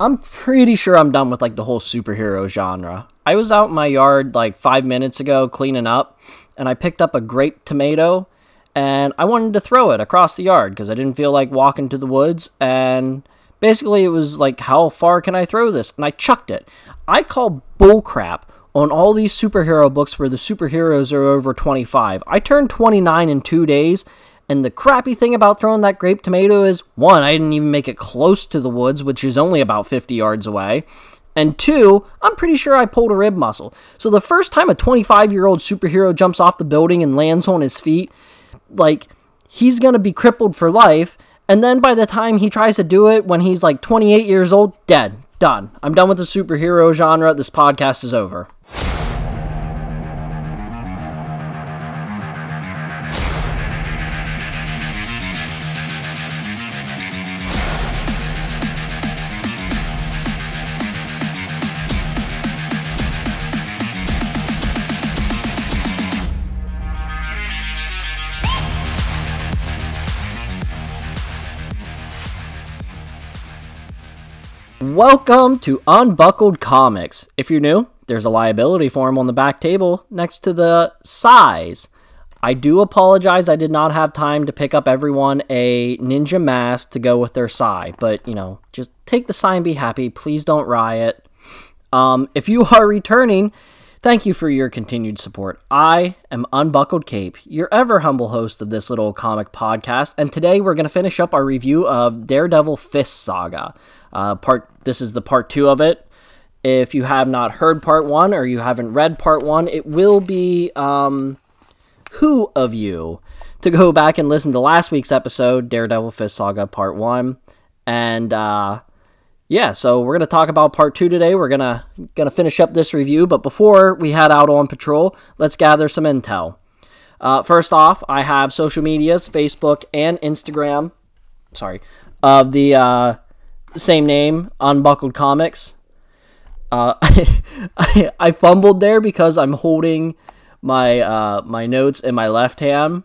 I'm pretty sure I'm done with like the whole superhero genre. I was out in my yard like five minutes ago cleaning up, and I picked up a grape tomato, and I wanted to throw it across the yard because I didn't feel like walking to the woods. And basically, it was like, how far can I throw this? And I chucked it. I call bullcrap on all these superhero books where the superheroes are over 25. I turned 29 in two days, and the crappy thing about throwing that grape tomato is one, I didn't even make it close to the woods, which is only about 50 yards away. And two, I'm pretty sure I pulled a rib muscle. So the first time a 25 year old superhero jumps off the building and lands on his feet, like, he's gonna be crippled for life. And then by the time he tries to do it when he's like 28 years old, dead. Done. I'm done with the superhero genre. This podcast is over. Welcome to Unbuckled Comics. If you're new, there's a liability form on the back table next to the size. I do apologize, I did not have time to pick up everyone a ninja mask to go with their sigh, but you know, just take the sign, and be happy. Please don't riot. Um, if you are returning, Thank you for your continued support. I am Unbuckled Cape, your ever humble host of this little comic podcast, and today we're going to finish up our review of Daredevil Fist Saga. Uh, part this is the part two of it. If you have not heard part one or you haven't read part one, it will be um, who of you to go back and listen to last week's episode, Daredevil Fist Saga Part One, and uh, yeah, so we're gonna talk about part two today. We're gonna gonna finish up this review, but before we head out on patrol, let's gather some intel. Uh, first off, I have social medias, Facebook and Instagram. Sorry, of the uh, same name, Unbuckled Comics. Uh, I, I fumbled there because I'm holding my uh, my notes in my left hand,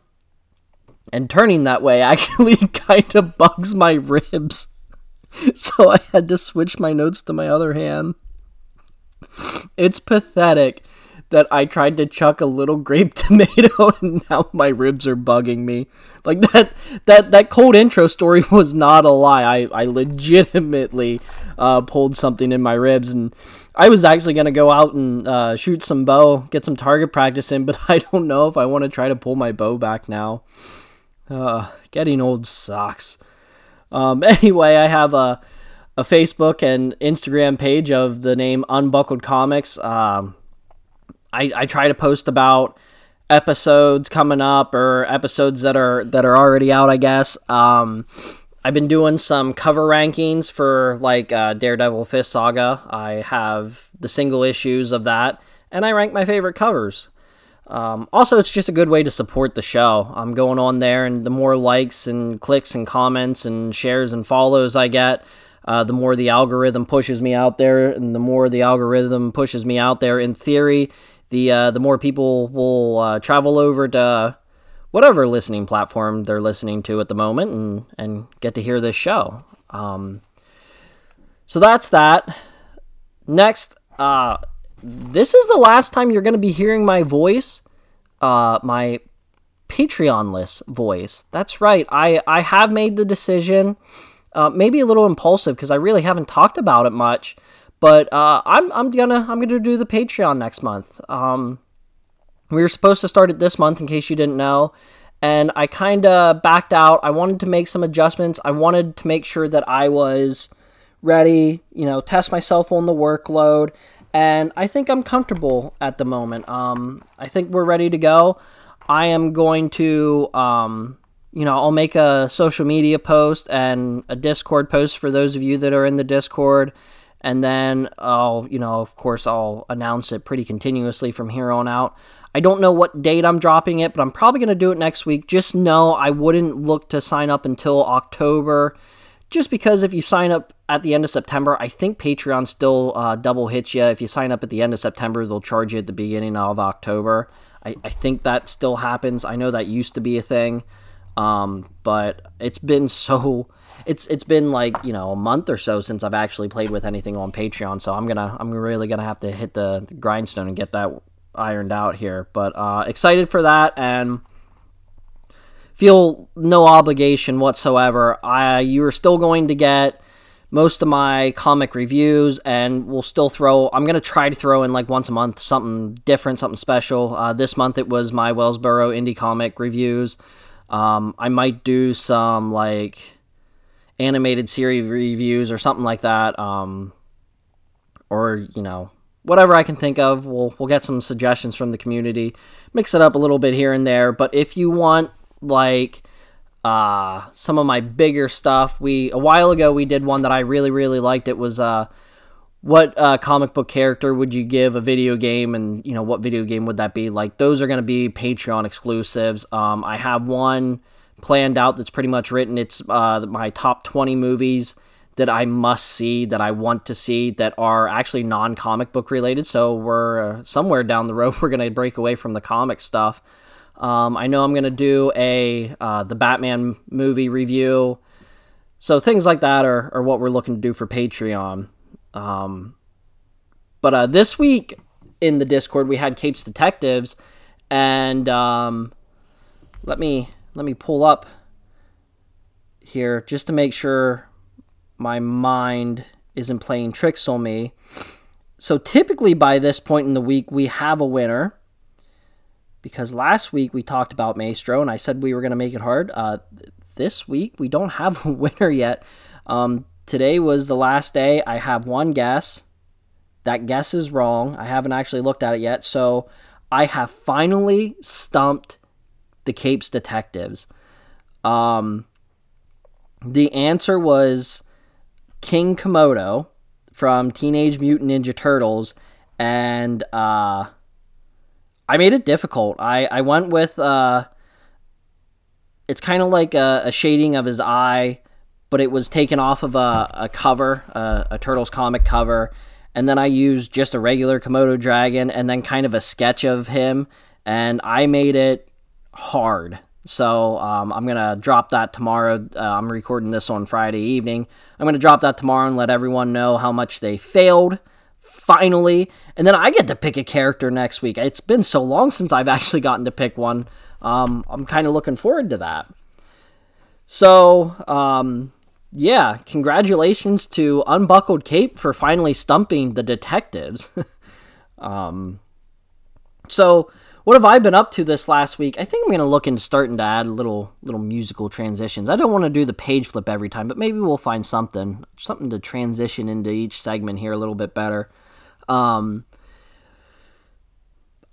and turning that way actually kind of bugs my ribs. so I had to switch my notes to my other hand. It's pathetic that I tried to chuck a little grape tomato and now my ribs are bugging me. Like that that that cold intro story was not a lie. I I legitimately uh, pulled something in my ribs and I was actually gonna go out and uh, shoot some bow, get some target practice in, but I don't know if I want to try to pull my bow back now. Uh, getting old sucks. Um, anyway, I have a, a Facebook and Instagram page of the name Unbuckled Comics. Um, I, I try to post about episodes coming up or episodes that are that are already out. I guess. Um, I've been doing some cover rankings for like uh, Daredevil Fist Saga. I have the single issues of that, and I rank my favorite covers. Um, also, it's just a good way to support the show. I'm going on there, and the more likes and clicks and comments and shares and follows I get, uh, the more the algorithm pushes me out there, and the more the algorithm pushes me out there. In theory, the uh, the more people will uh, travel over to whatever listening platform they're listening to at the moment, and and get to hear this show. Um, so that's that. Next, uh, this is the last time you're going to be hearing my voice, uh, my Patreon list voice. That's right. I, I have made the decision, uh, maybe a little impulsive because I really haven't talked about it much, but uh, I'm, I'm gonna I'm gonna do the Patreon next month. Um, we were supposed to start it this month, in case you didn't know, and I kind of backed out. I wanted to make some adjustments. I wanted to make sure that I was ready, you know, test myself on the workload and I think I'm comfortable at the moment. Um, I think we're ready to go. I am going to, um, you know, I'll make a social media post and a Discord post for those of you that are in the Discord. And then I'll, you know, of course, I'll announce it pretty continuously from here on out. I don't know what date I'm dropping it, but I'm probably going to do it next week. Just know I wouldn't look to sign up until October just because if you sign up at the end of September, I think Patreon still uh, double hits you. If you sign up at the end of September, they'll charge you at the beginning of October. I, I think that still happens. I know that used to be a thing. Um, but it's been so it's it's been like you know a month or so since I've actually played with anything on Patreon. So I'm gonna I'm really gonna have to hit the, the grindstone and get that ironed out here. But uh, excited for that and feel no obligation whatsoever. I you are still going to get most of my comic reviews and we'll still throw i'm going to try to throw in like once a month something different something special. Uh, this month it was my wellsboro indie comic reviews. Um, i might do some like animated series reviews or something like that um, or you know whatever i can think of. We'll, we'll get some suggestions from the community mix it up a little bit here and there. But if you want like uh, some of my bigger stuff. We a while ago we did one that I really really liked. It was uh, what uh, comic book character would you give a video game, and you know what video game would that be? Like those are going to be Patreon exclusives. Um, I have one planned out that's pretty much written. It's uh, my top twenty movies that I must see, that I want to see, that are actually non comic book related. So we're uh, somewhere down the road, we're going to break away from the comic stuff. Um, I know I'm going to do a uh, the Batman movie review. So things like that are, are what we're looking to do for Patreon. Um, but uh, this week in the Discord we had Capes Detectives, and um, let me let me pull up here just to make sure my mind isn't playing tricks on me. So typically by this point in the week we have a winner because last week we talked about Maestro and I said we were going to make it hard. Uh, this week we don't have a winner yet. Um, today was the last day. I have one guess. That guess is wrong. I haven't actually looked at it yet. So I have finally stumped the Capes Detectives. Um, the answer was King Komodo from Teenage Mutant Ninja Turtles. And uh, I made it difficult. I, I went with uh, it's kind of like a, a, shading of his eye, but it was taken off of a, a cover, a, a Turtles comic cover, and then I used just a regular Komodo dragon and then kind of a sketch of him, and I made it hard. So um, I'm gonna drop that tomorrow. Uh, I'm recording this on Friday evening. I'm gonna drop that tomorrow and let everyone know how much they failed finally. And then I get to pick a character next week. It's been so long since I've actually gotten to pick one. Um, I'm kind of looking forward to that. So, um, yeah, congratulations to Unbuckled Cape for finally stumping the detectives. um, so, what have I been up to this last week? I think I'm going to look into starting to add little little musical transitions. I don't want to do the page flip every time, but maybe we'll find something something to transition into each segment here a little bit better. Um,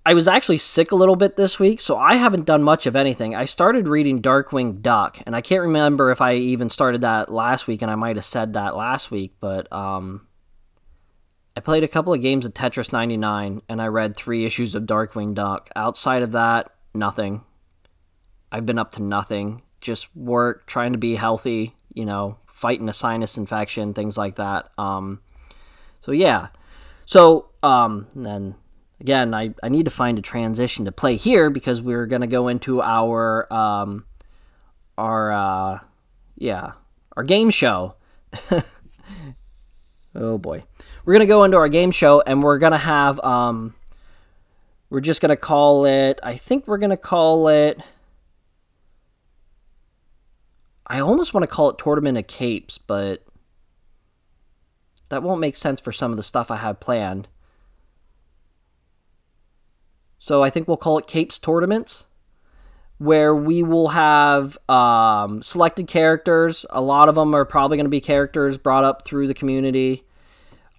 I was actually sick a little bit this week, so I haven't done much of anything. I started reading Darkwing Duck, and I can't remember if I even started that last week, and I might have said that last week, but um, I played a couple of games of Tetris 99, and I read three issues of Darkwing Duck. Outside of that, nothing. I've been up to nothing. Just work, trying to be healthy, you know, fighting a sinus infection, things like that. Um, so yeah. So, um, then again, I, I need to find a transition to play here because we're going to go into our, um, our, uh, yeah, our game show. oh boy. We're going to go into our game show and we're going to have, um, we're just going to call it, I think we're going to call it, I almost want to call it Tournament of Capes, but that won't make sense for some of the stuff I have planned. So I think we'll call it Capes Tournaments, where we will have um, selected characters. A lot of them are probably going to be characters brought up through the community.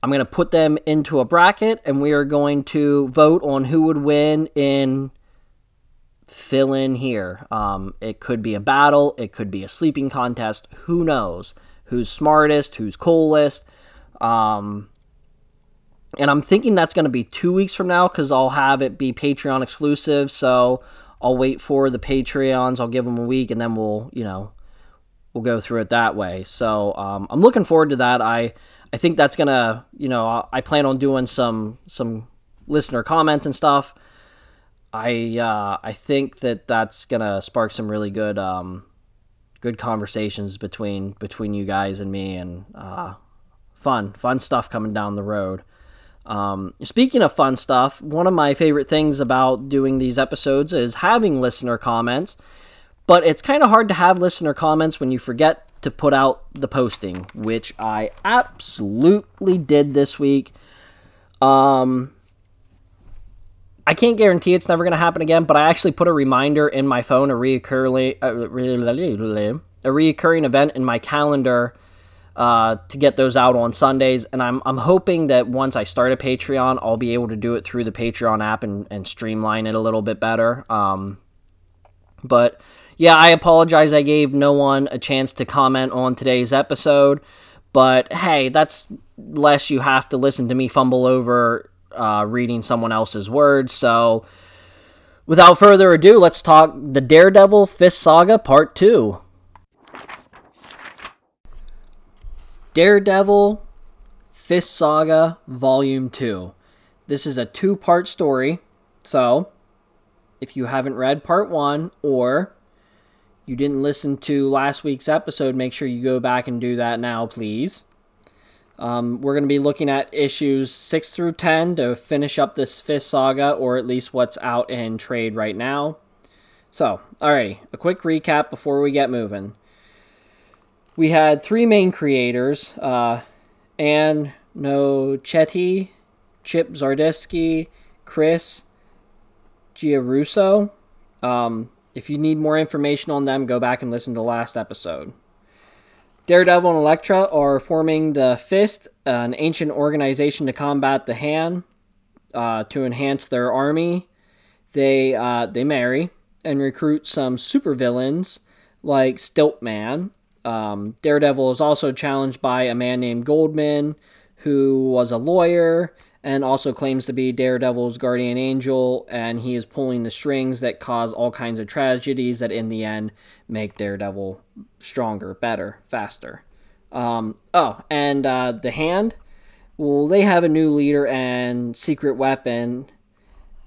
I'm going to put them into a bracket, and we are going to vote on who would win in fill in here. Um, it could be a battle, it could be a sleeping contest. Who knows? Who's smartest? Who's coolest? Um, and I'm thinking that's going to be two weeks from now because I'll have it be Patreon exclusive. So I'll wait for the Patreons. I'll give them a week, and then we'll, you know, we'll go through it that way. So um, I'm looking forward to that. I I think that's gonna, you know, I plan on doing some some listener comments and stuff. I uh, I think that that's gonna spark some really good um, good conversations between between you guys and me, and uh, fun fun stuff coming down the road. Um, speaking of fun stuff, one of my favorite things about doing these episodes is having listener comments, but it's kind of hard to have listener comments when you forget to put out the posting, which I absolutely did this week. Um, I can't guarantee it's never going to happen again, but I actually put a reminder in my phone, a reoccurring, uh, a reoccurring event in my calendar uh, to get those out on Sundays. And I'm, I'm hoping that once I start a Patreon, I'll be able to do it through the Patreon app and, and streamline it a little bit better. Um, but yeah, I apologize. I gave no one a chance to comment on today's episode. But hey, that's less you have to listen to me fumble over uh, reading someone else's words. So without further ado, let's talk the Daredevil Fist Saga Part 2. Daredevil Fist Saga Volume 2. This is a two part story, so if you haven't read Part 1 or you didn't listen to last week's episode, make sure you go back and do that now, please. Um, we're going to be looking at issues 6 through 10 to finish up this Fist Saga, or at least what's out in trade right now. So, alrighty, a quick recap before we get moving we had three main creators uh, Ann Nocenti, Chip Zdarsky, Chris Giarrusso. Um, if you need more information on them, go back and listen to the last episode. Daredevil and Elektra are forming the Fist, an ancient organization to combat the Hand, uh, to enhance their army. They uh, they marry and recruit some supervillains like Stiltman, um, Daredevil is also challenged by a man named Goldman, who was a lawyer and also claims to be Daredevil's guardian angel, and he is pulling the strings that cause all kinds of tragedies that in the end make Daredevil stronger, better, faster. Um, oh, and uh, the Hand, well, they have a new leader and secret weapon,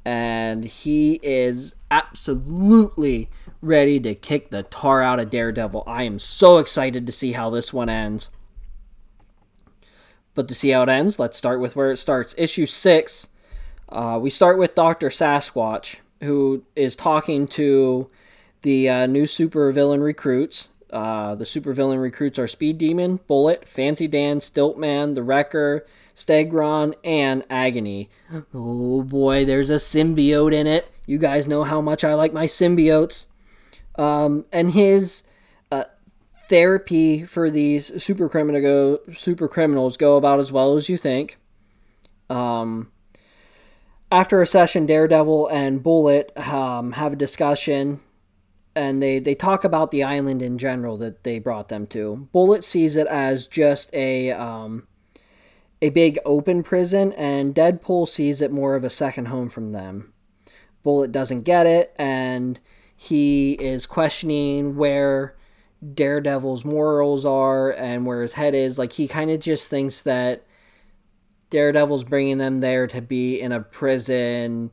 and he is absolutely ready to kick the tar out of Daredevil. I am so excited to see how this one ends. But to see how it ends, let's start with where it starts. Issue 6, uh, we start with Dr. Sasquatch, who is talking to the uh, new supervillain recruits. Uh, the supervillain recruits are Speed Demon, Bullet, Fancy Dan, Stiltman, The Wrecker, Stegron, and Agony. Oh boy, there's a symbiote in it. You guys know how much I like my symbiotes. Um, and his uh, therapy for these super criminal go, super criminals go about as well as you think. Um, after a session, Daredevil and Bullet um, have a discussion, and they they talk about the island in general that they brought them to. Bullet sees it as just a um, a big open prison, and Deadpool sees it more of a second home from them. Bullet doesn't get it, and he is questioning where Daredevil's morals are and where his head is. Like, he kind of just thinks that Daredevil's bringing them there to be in a prison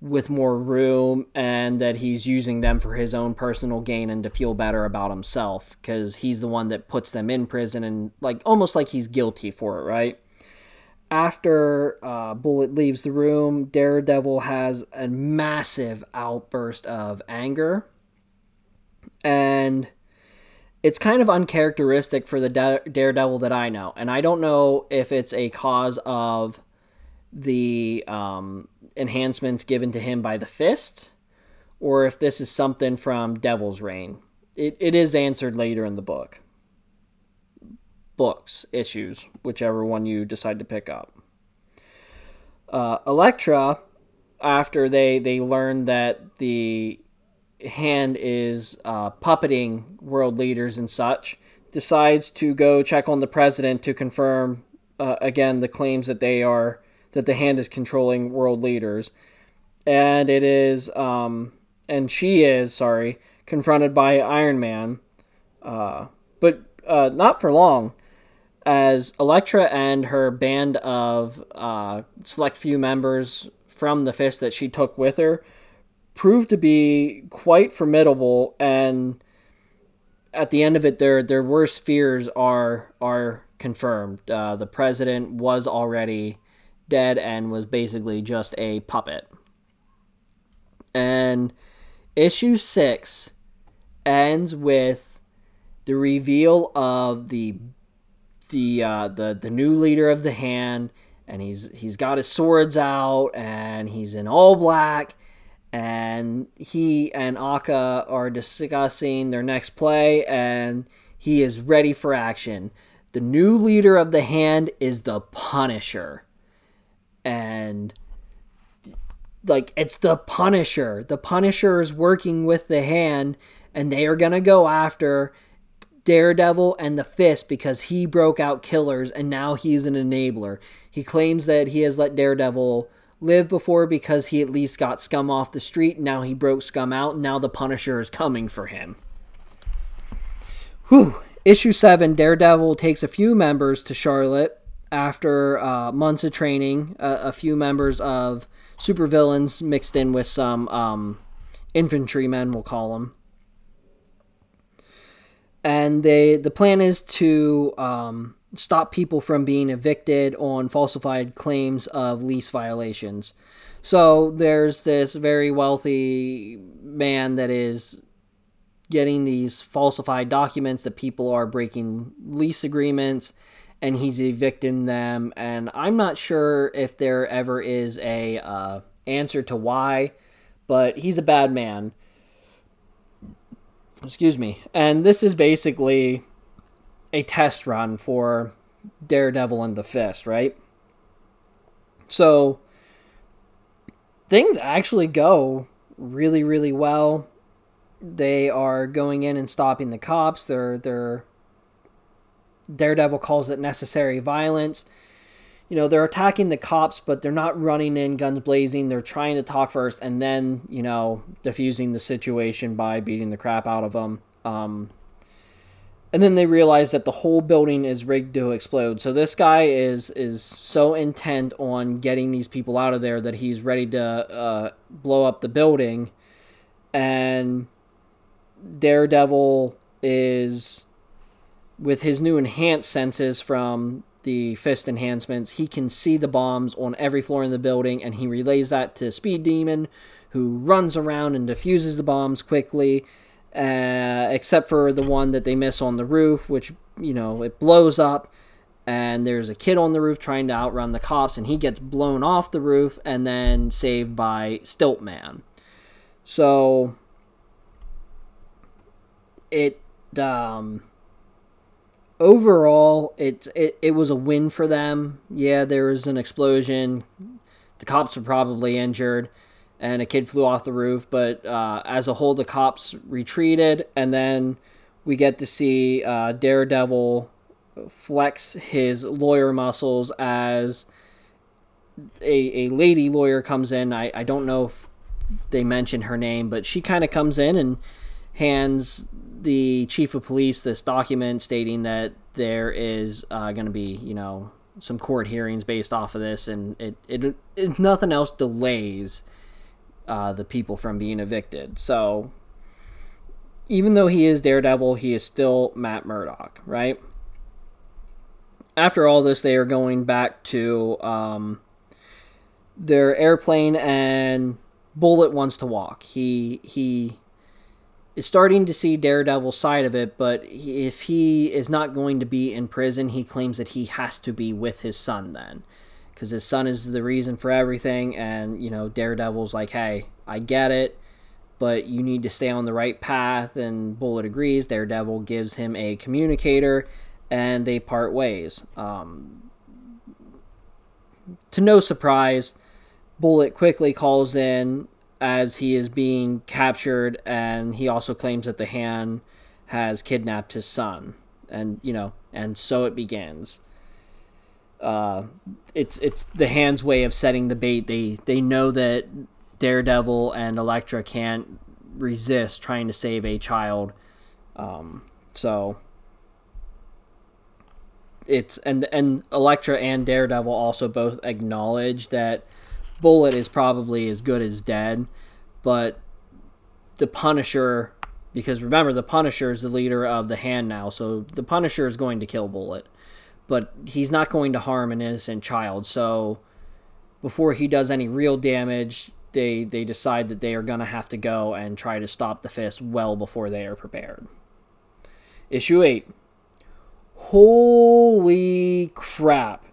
with more room and that he's using them for his own personal gain and to feel better about himself because he's the one that puts them in prison and like almost like he's guilty for it right after uh, Bullet leaves the room, Daredevil has a massive outburst of anger. And it's kind of uncharacteristic for the Daredevil that I know. And I don't know if it's a cause of the um, enhancements given to him by the Fist or if this is something from Devil's Reign. It, it is answered later in the book books, issues, whichever one you decide to pick up. Uh, Elektra, after they, they learn that the hand is uh, puppeting world leaders and such, decides to go check on the president to confirm uh, again the claims that they are that the hand is controlling world leaders, and it is um, and she is sorry confronted by Iron Man, uh, but uh, not for long as Elektra and her band of uh, select few members from the Fist that she took with her proved to be quite formidable and at the end of it, their their worst fears are are confirmed. Uh, the president was already dead and was basically just a puppet. And issue six ends with the reveal of the the uh, the the new leader of the hand, and he's he's got his swords out, and he's in all black, and he and Akka are discussing their next play, and he is ready for action. The new leader of the hand is the Punisher, and like it's the Punisher. The Punisher is working with the hand, and they are gonna go after Daredevil and the Fist because he broke out killers and now he's an enabler. He claims that he has let Daredevil live before because he at least got scum off the street. Now he broke scum out. Now the Punisher is coming for him. Whew. Issue 7 Daredevil takes a few members to Charlotte after uh, months of training, uh, a few members of supervillains mixed in with some um, infantrymen, we'll call them and they the plan is to um, stop people from being evicted on falsified claims of lease violations. So there's this very wealthy man that is getting these falsified documents that people are breaking lease agreements and he's evicting them and i'm not sure if there ever is a uh, answer to why but he's a bad man Excuse me. And this is basically a test run for Daredevil and the Fist, right? So things actually go really, really well. They are going in and stopping the cops. They're they're Daredevil calls it necessary violence you know, they're attacking the cops, but they're not running in guns blazing. They're trying to talk first and then, you know, diffusing the situation by beating the crap out of them. Um, and then they realize that the whole building is rigged to explode. So this guy is is so intent on getting these people out of there that he's ready to uh, blow up the building. And Daredevil is with his new enhanced senses from the fist enhancements, he can see the bombs on every floor in the building, and he relays that to Speed Demon, who runs around and defuses the bombs quickly, uh, except for the one that they miss on the roof, which, you know, it blows up. And there's a kid on the roof trying to outrun the cops, and he gets blown off the roof and then saved by Stiltman. So it um overall, it, it it was a win for them. Yeah, there was an explosion. The cops were probably injured, and a kid flew off the roof. But uh, as a whole, the cops retreated, and then we get to see uh, Daredevil flex his lawyer muscles as a, a lady lawyer comes in. I, I don't know if they mention her name, but she kind of comes in and hands the chief of police this document stating that there is uh, going to be, you know, some court hearings based off of this, and it, it if nothing else delays uh, the people from being evicted. So even though he is Daredevil, he is still Matt Murdock, right? After all this, they are going back to um, their airplane, and Bullet wants to walk. He he is starting to see Daredevil's side of it, but if he is not going to be in prison, he claims that he has to be with his son then. Because his son is the reason for everything, and, you know, Daredevil's like, hey, I get it, but you need to stay on the right path, and Bullet agrees. Daredevil gives him a communicator, and they part ways. Um, to no surprise, Bullet quickly calls in as he is being captured, and he also claims that the hand has kidnapped his son, and you know, and so it begins. Uh, it's it's the hand's way of setting the bait. They they know that Daredevil and Elektra can't resist trying to save a child, um, so it's and and Elektra and Daredevil also both acknowledge that Bullet is probably as good as dead, but the Punisher because remember the Punisher is the leader of the Hand now, so the Punisher is going to kill Bullet, but he's not going to harm an innocent child. So before he does any real damage, they they decide that they are going to have to go and try to stop the fist well before they are prepared. Issue 8. Holy crap.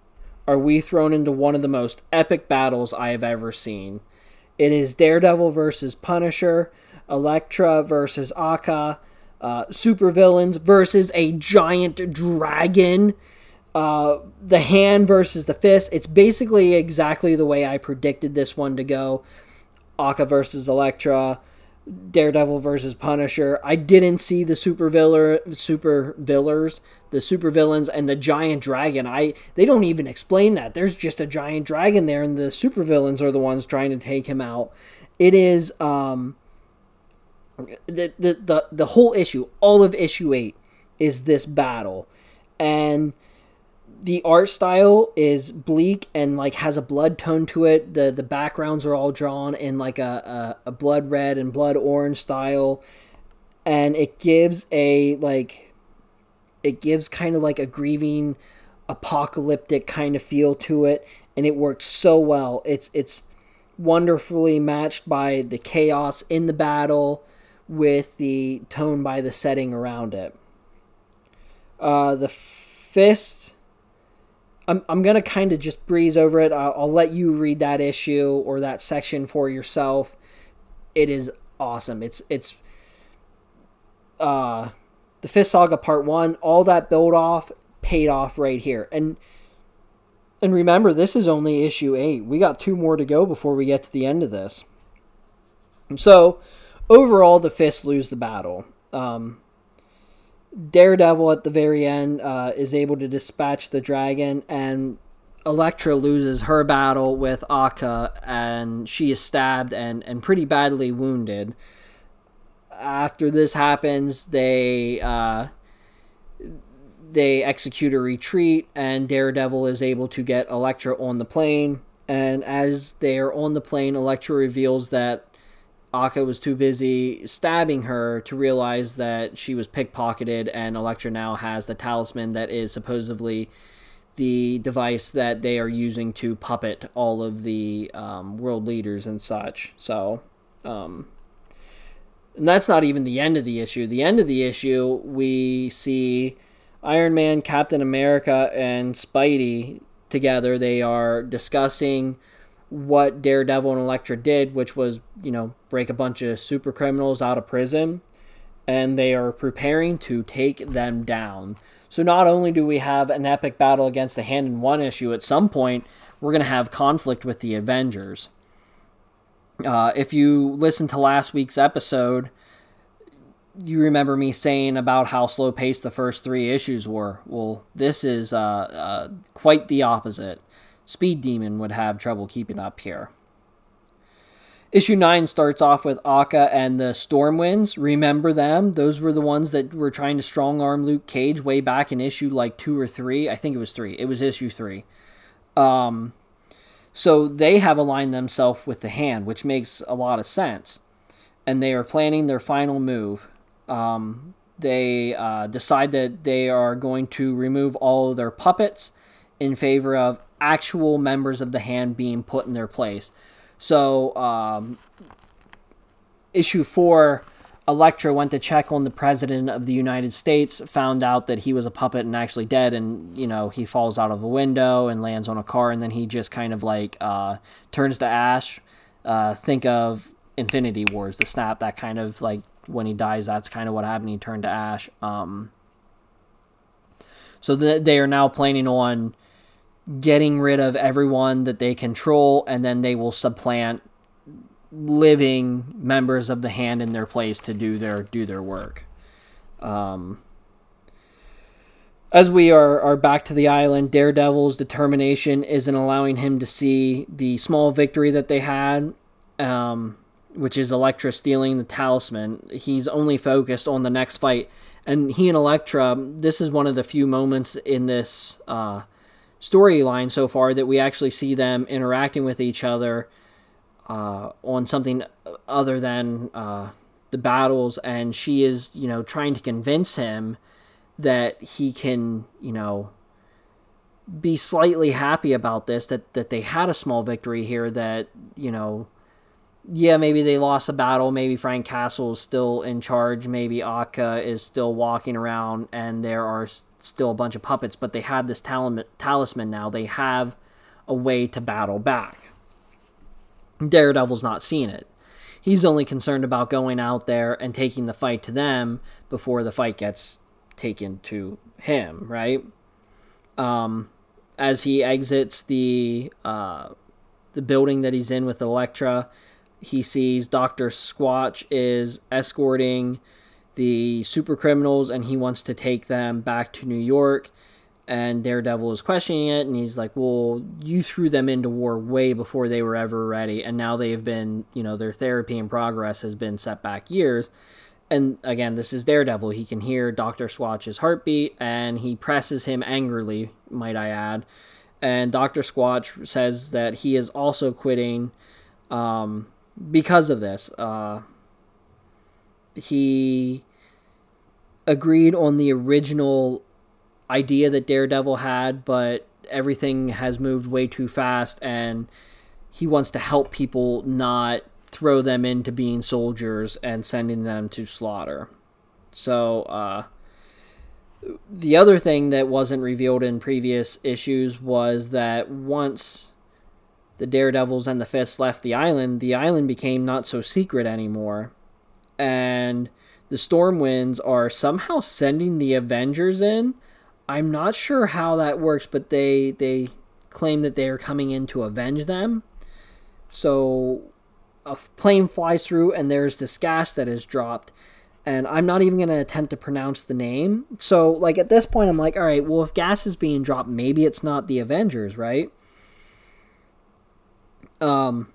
Are we thrown into one of the most epic battles I have ever seen? It is Daredevil versus Punisher, Elektra versus Akka, uh, supervillains versus a giant dragon, uh, the hand versus the fist. It's basically exactly the way I predicted this one to go. Akka versus Elektra, Daredevil versus Punisher. I didn't see the super viller, super villers, the super villains, and the giant dragon. I they don't even explain that. There's just a giant dragon there, and the super villains are the ones trying to take him out. It is um the the the, the whole issue, all of issue eight, is this battle, and the art style is bleak and like has a blood tone to it. The the backgrounds are all drawn in like a, a, a blood red and blood orange style. And it gives a like it gives kind of like a grieving apocalyptic kind of feel to it and it works so well. It's it's wonderfully matched by the chaos in the battle with the tone by the setting around it. Uh, the fist I'm, I'm going to kind of just breeze over it. I'll, I'll let you read that issue or that section for yourself. It is awesome. It's it's uh the Fist Saga Part 1, all that build off paid off right here. And and remember this is only issue 8. We got two more to go before we get to the end of this. so, overall the Fists lose the battle. Um Daredevil at the very end uh, is able to dispatch the dragon, and Elektra loses her battle with Akka, and she is stabbed and, and pretty badly wounded. After this happens, they uh, they execute a retreat, and Daredevil is able to get Elektra on the plane. And as they are on the plane, Elektra reveals that Akka was too busy stabbing her to realize that she was pickpocketed, and Elektra now has the talisman that is supposedly the device that they are using to puppet all of the um, world leaders and such. So, um, and that's not even the end of the issue. The end of the issue, we see Iron Man, Captain America, and Spidey together. They are discussing what Daredevil and Elektra did, which was, you know, break a bunch of super criminals out of prison, and they are preparing to take them down. So not only do we have an epic battle against the hand in one issue, at some point we're going to have conflict with the Avengers. Uh, if you listen to last week's episode, you remember me saying about how slow paced the first three issues were. Well, this is uh, uh, quite the opposite. Speed Demon would have trouble keeping up here. Issue 9 starts off with Akka and the Stromwyns. Remember them? Those were the ones that were trying to strong arm Luke Cage way back in issue like 2 or 3. I think it was 3. It was issue 3. Um, so they have aligned themselves with the hand, which makes a lot of sense. And they are planning their final move. Um, they uh, decide that they are going to remove all of their puppets in favor of actual members of the hand being put in their place. So, um, issue four, Elektra went to check on the president of the United States, found out that he was a puppet and actually dead, and you know he falls out of a window and lands on a car, and then he just kind of like uh, turns to ash. Uh, think of Infinity Wars, the snap, that kind of like when he dies, that's kind of what happened. He turned to ash. Um, so the, they are now planning on getting rid of everyone that they control, and then they will supplant living members of the hand in their place to do their do their work. Um, as we are, are back to the island, Daredevil's determination isn't allowing him to see the small victory that they had, um, which is Elektra stealing the talisman. He's only focused on the next fight. And he and Elektra, this is one of the few moments in this uh, storyline so far that we actually see them interacting with each other uh, on something other than uh, the battles, and she is, you know, trying to convince him that he can, you know, be slightly happy about this that that they had a small victory here that you know yeah maybe they lost a battle. Maybe frank castle is still in charge. Maybe akka is still walking around and there are still a bunch of puppets but they have this talisman now. They have a way to battle back. Daredevil's not seeing it. He's only concerned about going out there and taking the fight to them before the fight gets taken to him right? Um as he exits the uh, the building that he's in with Elektra, he sees Doctor Squatch is escorting the super criminals, and he wants to take them back to New York. And Daredevil is questioning it, and he's like, "Well, you threw them into war way before they were ever ready, and now they have been, you know, their therapy and progress has been set back years." and again, this is Daredevil. He can hear Dr. Squatch's heartbeat and he presses him angrily, might I add. And Dr. Squatch says that he is also quitting um, because of this. Uh, he agreed on the original idea that Daredevil had, but everything has moved way too fast and he wants to help people not throw them into being soldiers and sending them to slaughter. So, uh, the other thing that wasn't revealed in previous issues was that once the Daredevils and the Fists left the island, the island became not so secret anymore. And the Stromwyns are somehow sending the Avengers in. I'm not sure how that works, but they they claim that they are coming in to avenge them. So a plane flies through and there's this gas that is dropped and I'm not even going to attempt to pronounce the name. So, like, at this point, I'm like, all right, well, if gas is being dropped, maybe it's not the Avengers, right? Um,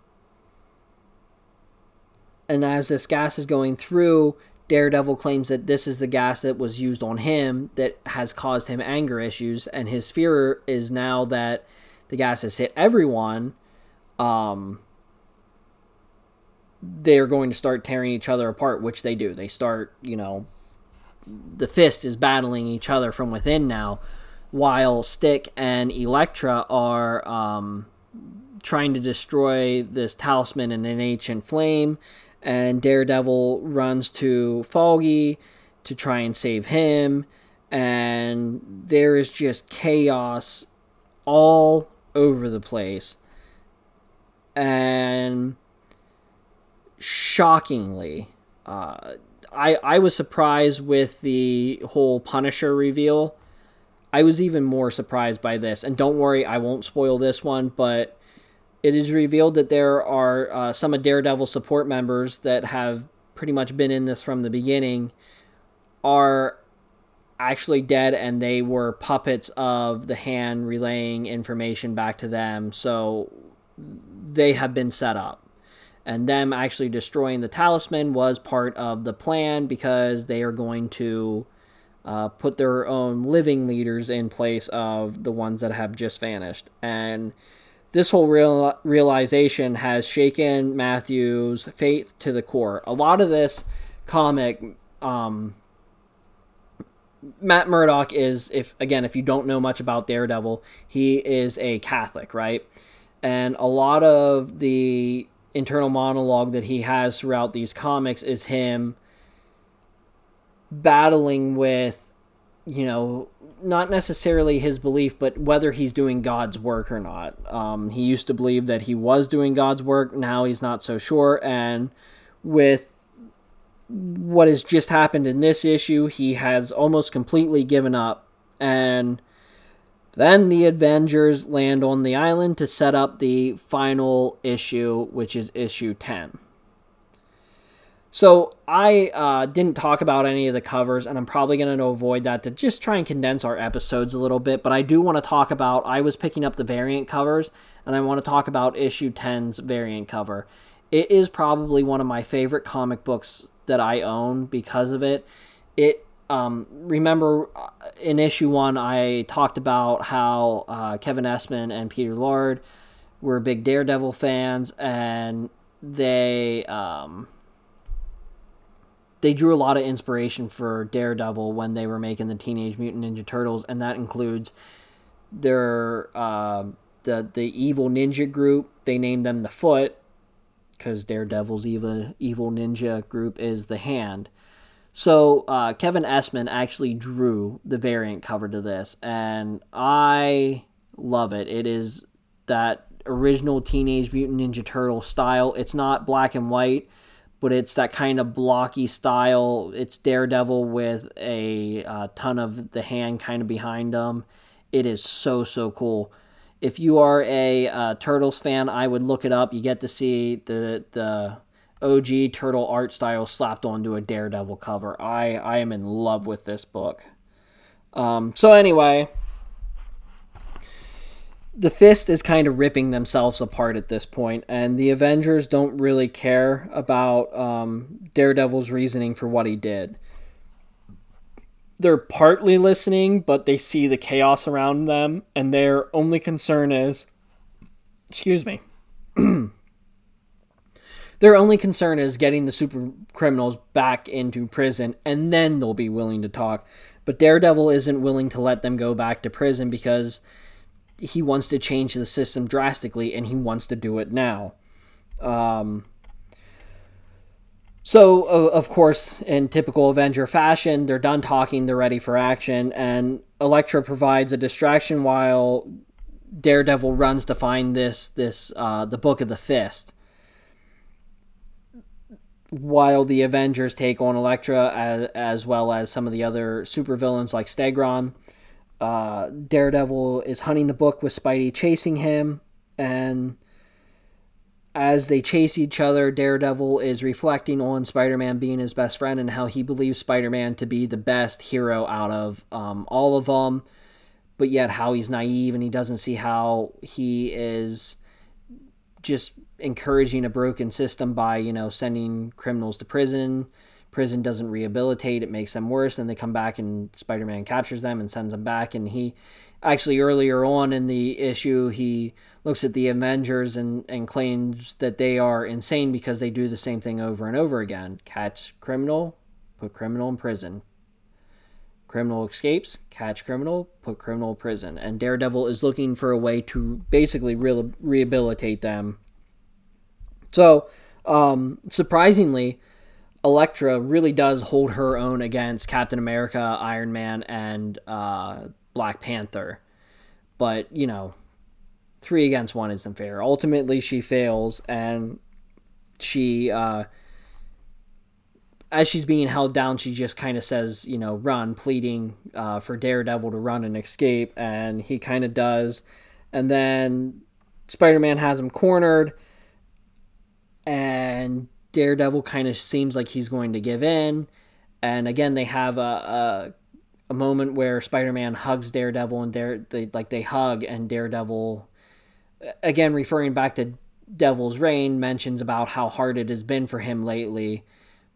and as this gas is going through, Daredevil claims that this is the gas that was used on him that has caused him anger issues, and his fear is now that the gas has hit everyone. Um, they're going to start tearing each other apart, which they do. They start, you know, the fist is battling each other from within now, while Stick and Elektra are um, trying to destroy this talisman in an ancient flame. And Daredevil runs to Foggy to try and save him. And there is just chaos all over the place. And shockingly, uh, I I was surprised with the whole Punisher reveal. I was even more surprised by this, and don't worry, I won't spoil this one, but it is revealed that there are uh, some of Daredevil support members that have pretty much been in this from the beginning are actually dead and they were puppets of the hand relaying information back to them so they have been set up and them actually destroying the talisman was part of the plan because they are going to uh, put their own living leaders in place of the ones that have just vanished. And this whole real, realization has shaken Matthew's faith to the core. A lot of this comic, um, Matt Murdock is, if again, if you don't know much about Daredevil, he is a Catholic, right? And a lot of the internal monologue that he has throughout these comics is him battling with, you know, not necessarily his belief, but whether he's doing God's work or not. Um, he used to believe that he was doing God's work. Now he's not so sure. And with what has just happened in this issue, he has almost completely given up. And then the Avengers land on the island to set up the final issue, which is issue 10. So I uh, didn't talk about any of the covers, and I'm probably going to avoid that to just try and condense our episodes a little bit. But I do want to talk about. I was picking up the variant covers, and I want to talk about issue 10's variant cover. It is probably one of my favorite comic books that I own because of it. It um, remember uh, in issue one, I talked about how uh, Kevin Eastman and Peter Laird were big Daredevil fans, and they um, they drew a lot of inspiration for Daredevil when they were making the Teenage Mutant Ninja Turtles, and that includes their uh, the the evil ninja group. They named them the Foot because Daredevil's evil evil ninja group is the Hand. So uh, Kevin Eastman actually drew the variant cover to this, and I love it. It is that original Teenage Mutant Ninja Turtle style. It's not black and white, but it's that kind of blocky style. It's Daredevil with a uh, ton of the hand kind of behind him. It is so so cool. If you are a uh, Turtles fan, I would look it up. You get to see the the OG turtle art style slapped onto a Daredevil cover. I I am in love with this book. Um, so anyway, the Fist is kind of ripping themselves apart at this point, and the Avengers don't really care about um, Daredevil's reasoning for what he did. They're partly listening, but they see the chaos around them, and their only concern is, excuse me, their only concern is getting the super criminals back into prison, and then they'll be willing to talk. But Daredevil isn't willing to let them go back to prison because he wants to change the system drastically and he wants to do it now. Um, so, of course, in typical Avenger fashion, they're done talking, they're ready for action, and Elektra provides a distraction while Daredevil runs to find this this uh, the Book of the Fist. While the Avengers take on Elektra as, as well as some of the other supervillains like Stegron, uh, Daredevil is hunting the book with Spidey chasing him, and as they chase each other, Daredevil is reflecting on Spider Man being his best friend and how he believes Spider Man to be the best hero out of um, all of them, but yet how he's naive and he doesn't see how he is just encouraging a broken system by, you know, sending criminals to prison prison doesn't rehabilitate it makes them worse and they come back and spider-man captures them and sends them back and he actually earlier on in the issue he looks at the avengers and, and claims that they are insane because they do the same thing over and over again. Catch criminal put criminal in prison. Criminal escapes catch criminal put criminal in prison. And daredevil is looking for a way to basically re- rehabilitate them. So um, surprisingly Elektra really does hold her own against Captain America, Iron Man, and uh, Black Panther. But, you know, three against one isn't fair. Ultimately, she fails, and she, uh, as she's being held down, she just kind of says, you know, run, pleading uh, for Daredevil to run and escape, and he kind of does. And then Spider Man has him cornered, and Daredevil kind of seems like he's going to give in. And again, they have a, a, a moment where Spider-Man hugs Daredevil and Dare they like they hug and Daredevil again referring back to Devil's Reign mentions about how hard it has been for him lately.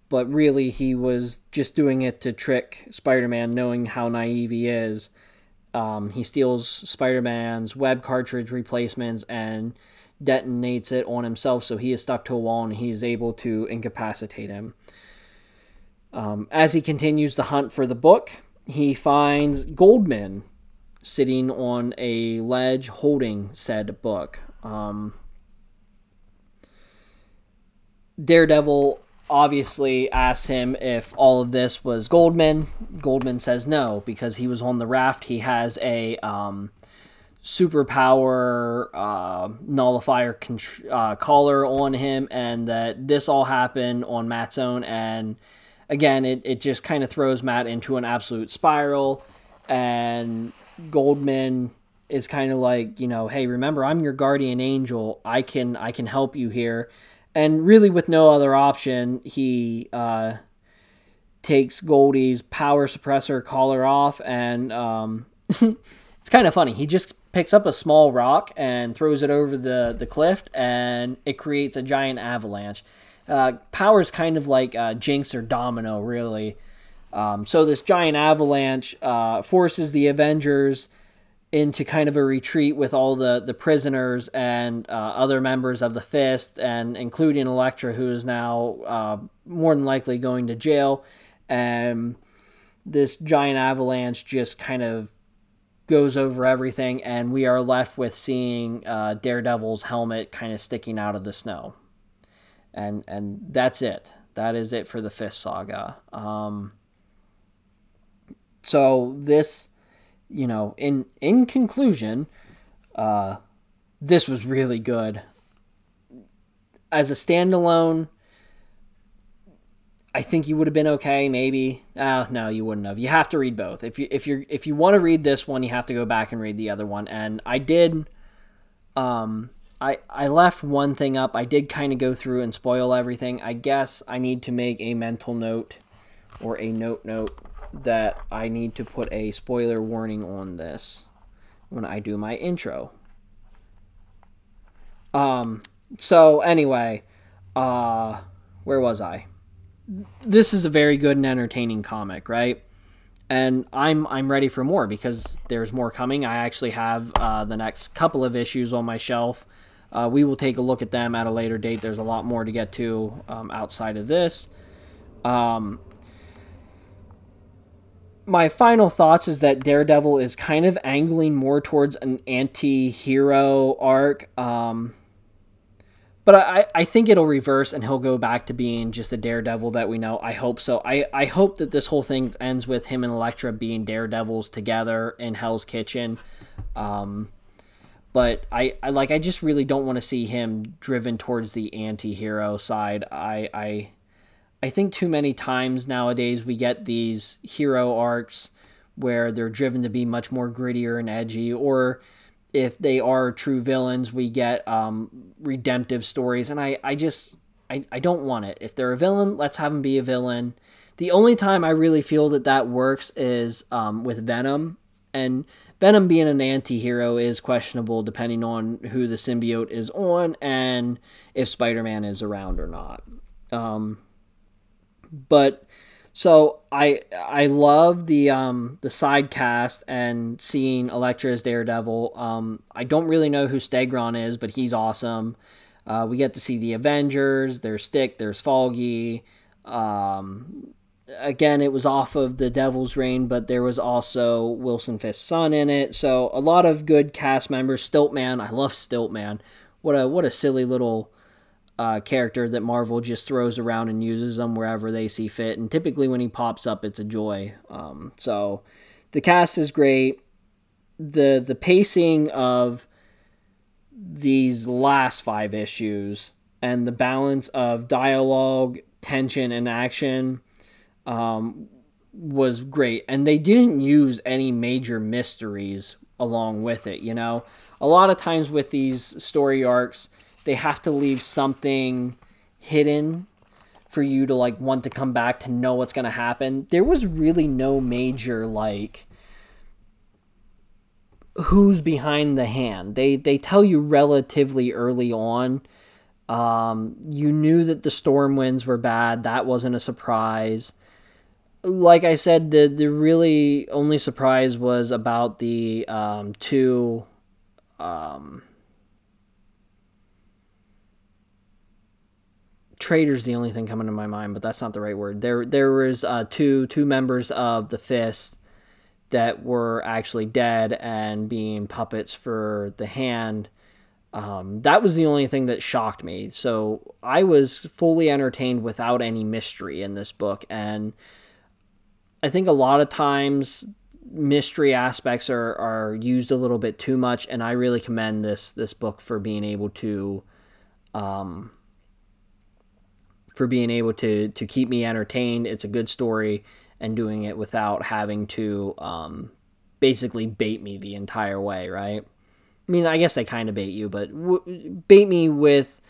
But really he was just doing it to trick Spider-Man knowing how naive he is. Um, he steals Spider-Man's web cartridge replacements and detonates it on himself, so he is stuck to a wall and he's able to incapacitate him. Um, as he continues the hunt for the book, he finds Goldman sitting on a ledge holding said book. Um, Daredevil obviously asks him if all of this was Goldman. Goldman says no because he was on the raft. He has a um, superpower uh, nullifier contr- uh, collar on him, and that this all happened on Matt's own. And again, it, it just kind of throws Matt into an absolute spiral. And Goldman is kind of like, you know, hey, remember, I'm your guardian angel. I can I can help you here. And really, with no other option, he uh, takes Goldie's power suppressor collar off, and um, it's kind of funny. He just picks up a small rock and throws it over the, the cliff, and it creates a giant avalanche. Uh, power's kind of like uh, Jinx or Domino, really. Um, so this giant avalanche uh, forces the Avengers into kind of a retreat with all the, the prisoners and uh, other members of the Fist, and including Elektra, who is now uh, more than likely going to jail. And this giant avalanche just kind of goes over everything, and we are left with seeing uh, Daredevil's helmet kind of sticking out of the snow. And and that's it. That is it for the Fist saga. Um, so this, you know, in in conclusion, uh, this was really good. As a standalone, I think you would have been okay, maybe. Uh, no, you wouldn't have. You have to read both. If you if you if you want to read this one, you have to go back and read the other one. And I did. Um, I I left one thing up. I did kind of go through and spoil everything. I guess I need to make a mental note or a note note that I need to put a spoiler warning on this when I do my intro. Um. So anyway, uh, where was I? This is a very good and entertaining comic, right? And I'm I'm ready for more because there's more coming. I actually have uh, the next couple of issues on my shelf. Uh, we will take a look at them at a later date. There's a lot more to get to um, outside of this. Um, my final thoughts is that Daredevil is kind of angling more towards an anti-hero arc. Um, but I, I think it'll reverse and he'll go back to being just the daredevil that we know. I hope so. I, I hope that this whole thing ends with him and Elektra being daredevils together in Hell's Kitchen. Um, but I, I like I just really don't want to see him driven towards the anti-hero side. I I I think too many times nowadays we get these hero arcs where they're driven to be much more grittier and edgy or if they are true villains, we get um, redemptive stories, and I, I just I, I don't want it. If they're a villain, let's have them be a villain. The only time I really feel that that works is um, with Venom, and Venom being an anti-hero is questionable depending on who the symbiote is on and if Spider-Man is around or not. Um, but so I I love the um the side cast and seeing Elektra as Daredevil. Um, I don't really know who Stegron is, but he's awesome. Uh, we get to see the Avengers. There's Stick. There's Foggy. Um, again, it was off of the Devil's Reign, but there was also Wilson Fisk's son in it. So a lot of good cast members. Stiltman, I love Stiltman. What a what a silly little uh, character that Marvel just throws around and uses them wherever they see fit. And typically, when he pops up, it's a joy. Um, so the cast is great. the The pacing of these last five issues and the balance of dialogue, tension, and action um, was great. And they didn't use any major mysteries along with it. You know, a lot of times with these story arcs they have to leave something hidden for you to like want to come back to know what's going to happen. There was really no major like who's behind the hand. They they tell you relatively early on. Um, you knew that the Stromwyns were bad. That wasn't a surprise. Like I said, the the really only surprise was about the um, two um, traitor's the only thing coming to my mind, but that's not the right word. There there was uh, two two members of the fist that were actually dead and being puppets for the hand. Um, that was the only thing that shocked me. So I was fully entertained without any mystery in this book, and I think a lot of times mystery aspects are are used a little bit too much, and I really commend this this book for being able to. Um, for being able to to keep me entertained. It's a good story and doing it without having to um, basically bait me the entire way, right? I mean, I guess they kind of bait you, but w- bait me with,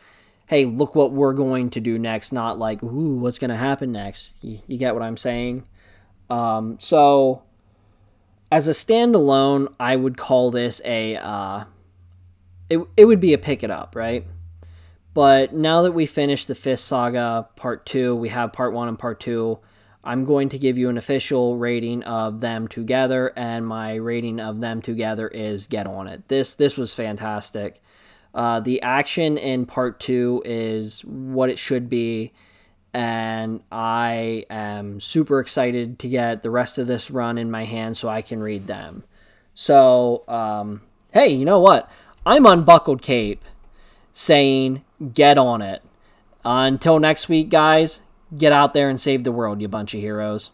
hey, look what we're going to do next, not like, ooh, what's going to happen next. You, you, get what I'm saying? Um, so, as a standalone, I would call this a, uh, it, it would be a pick it up, right? But now that we finished the Fist Saga Part 2, we have Part 1 and Part 2. I'm going to give you an official rating of them together, and my rating of them together is get on it. This this was fantastic. Uh, the action in part two is what it should be, and I am super excited to get the rest of this run in my hand so I can read them. So, um, hey, you know what? I'm unbuckled cape saying get on it. Uh, until next week, guys, get out there and save the world, you bunch of heroes.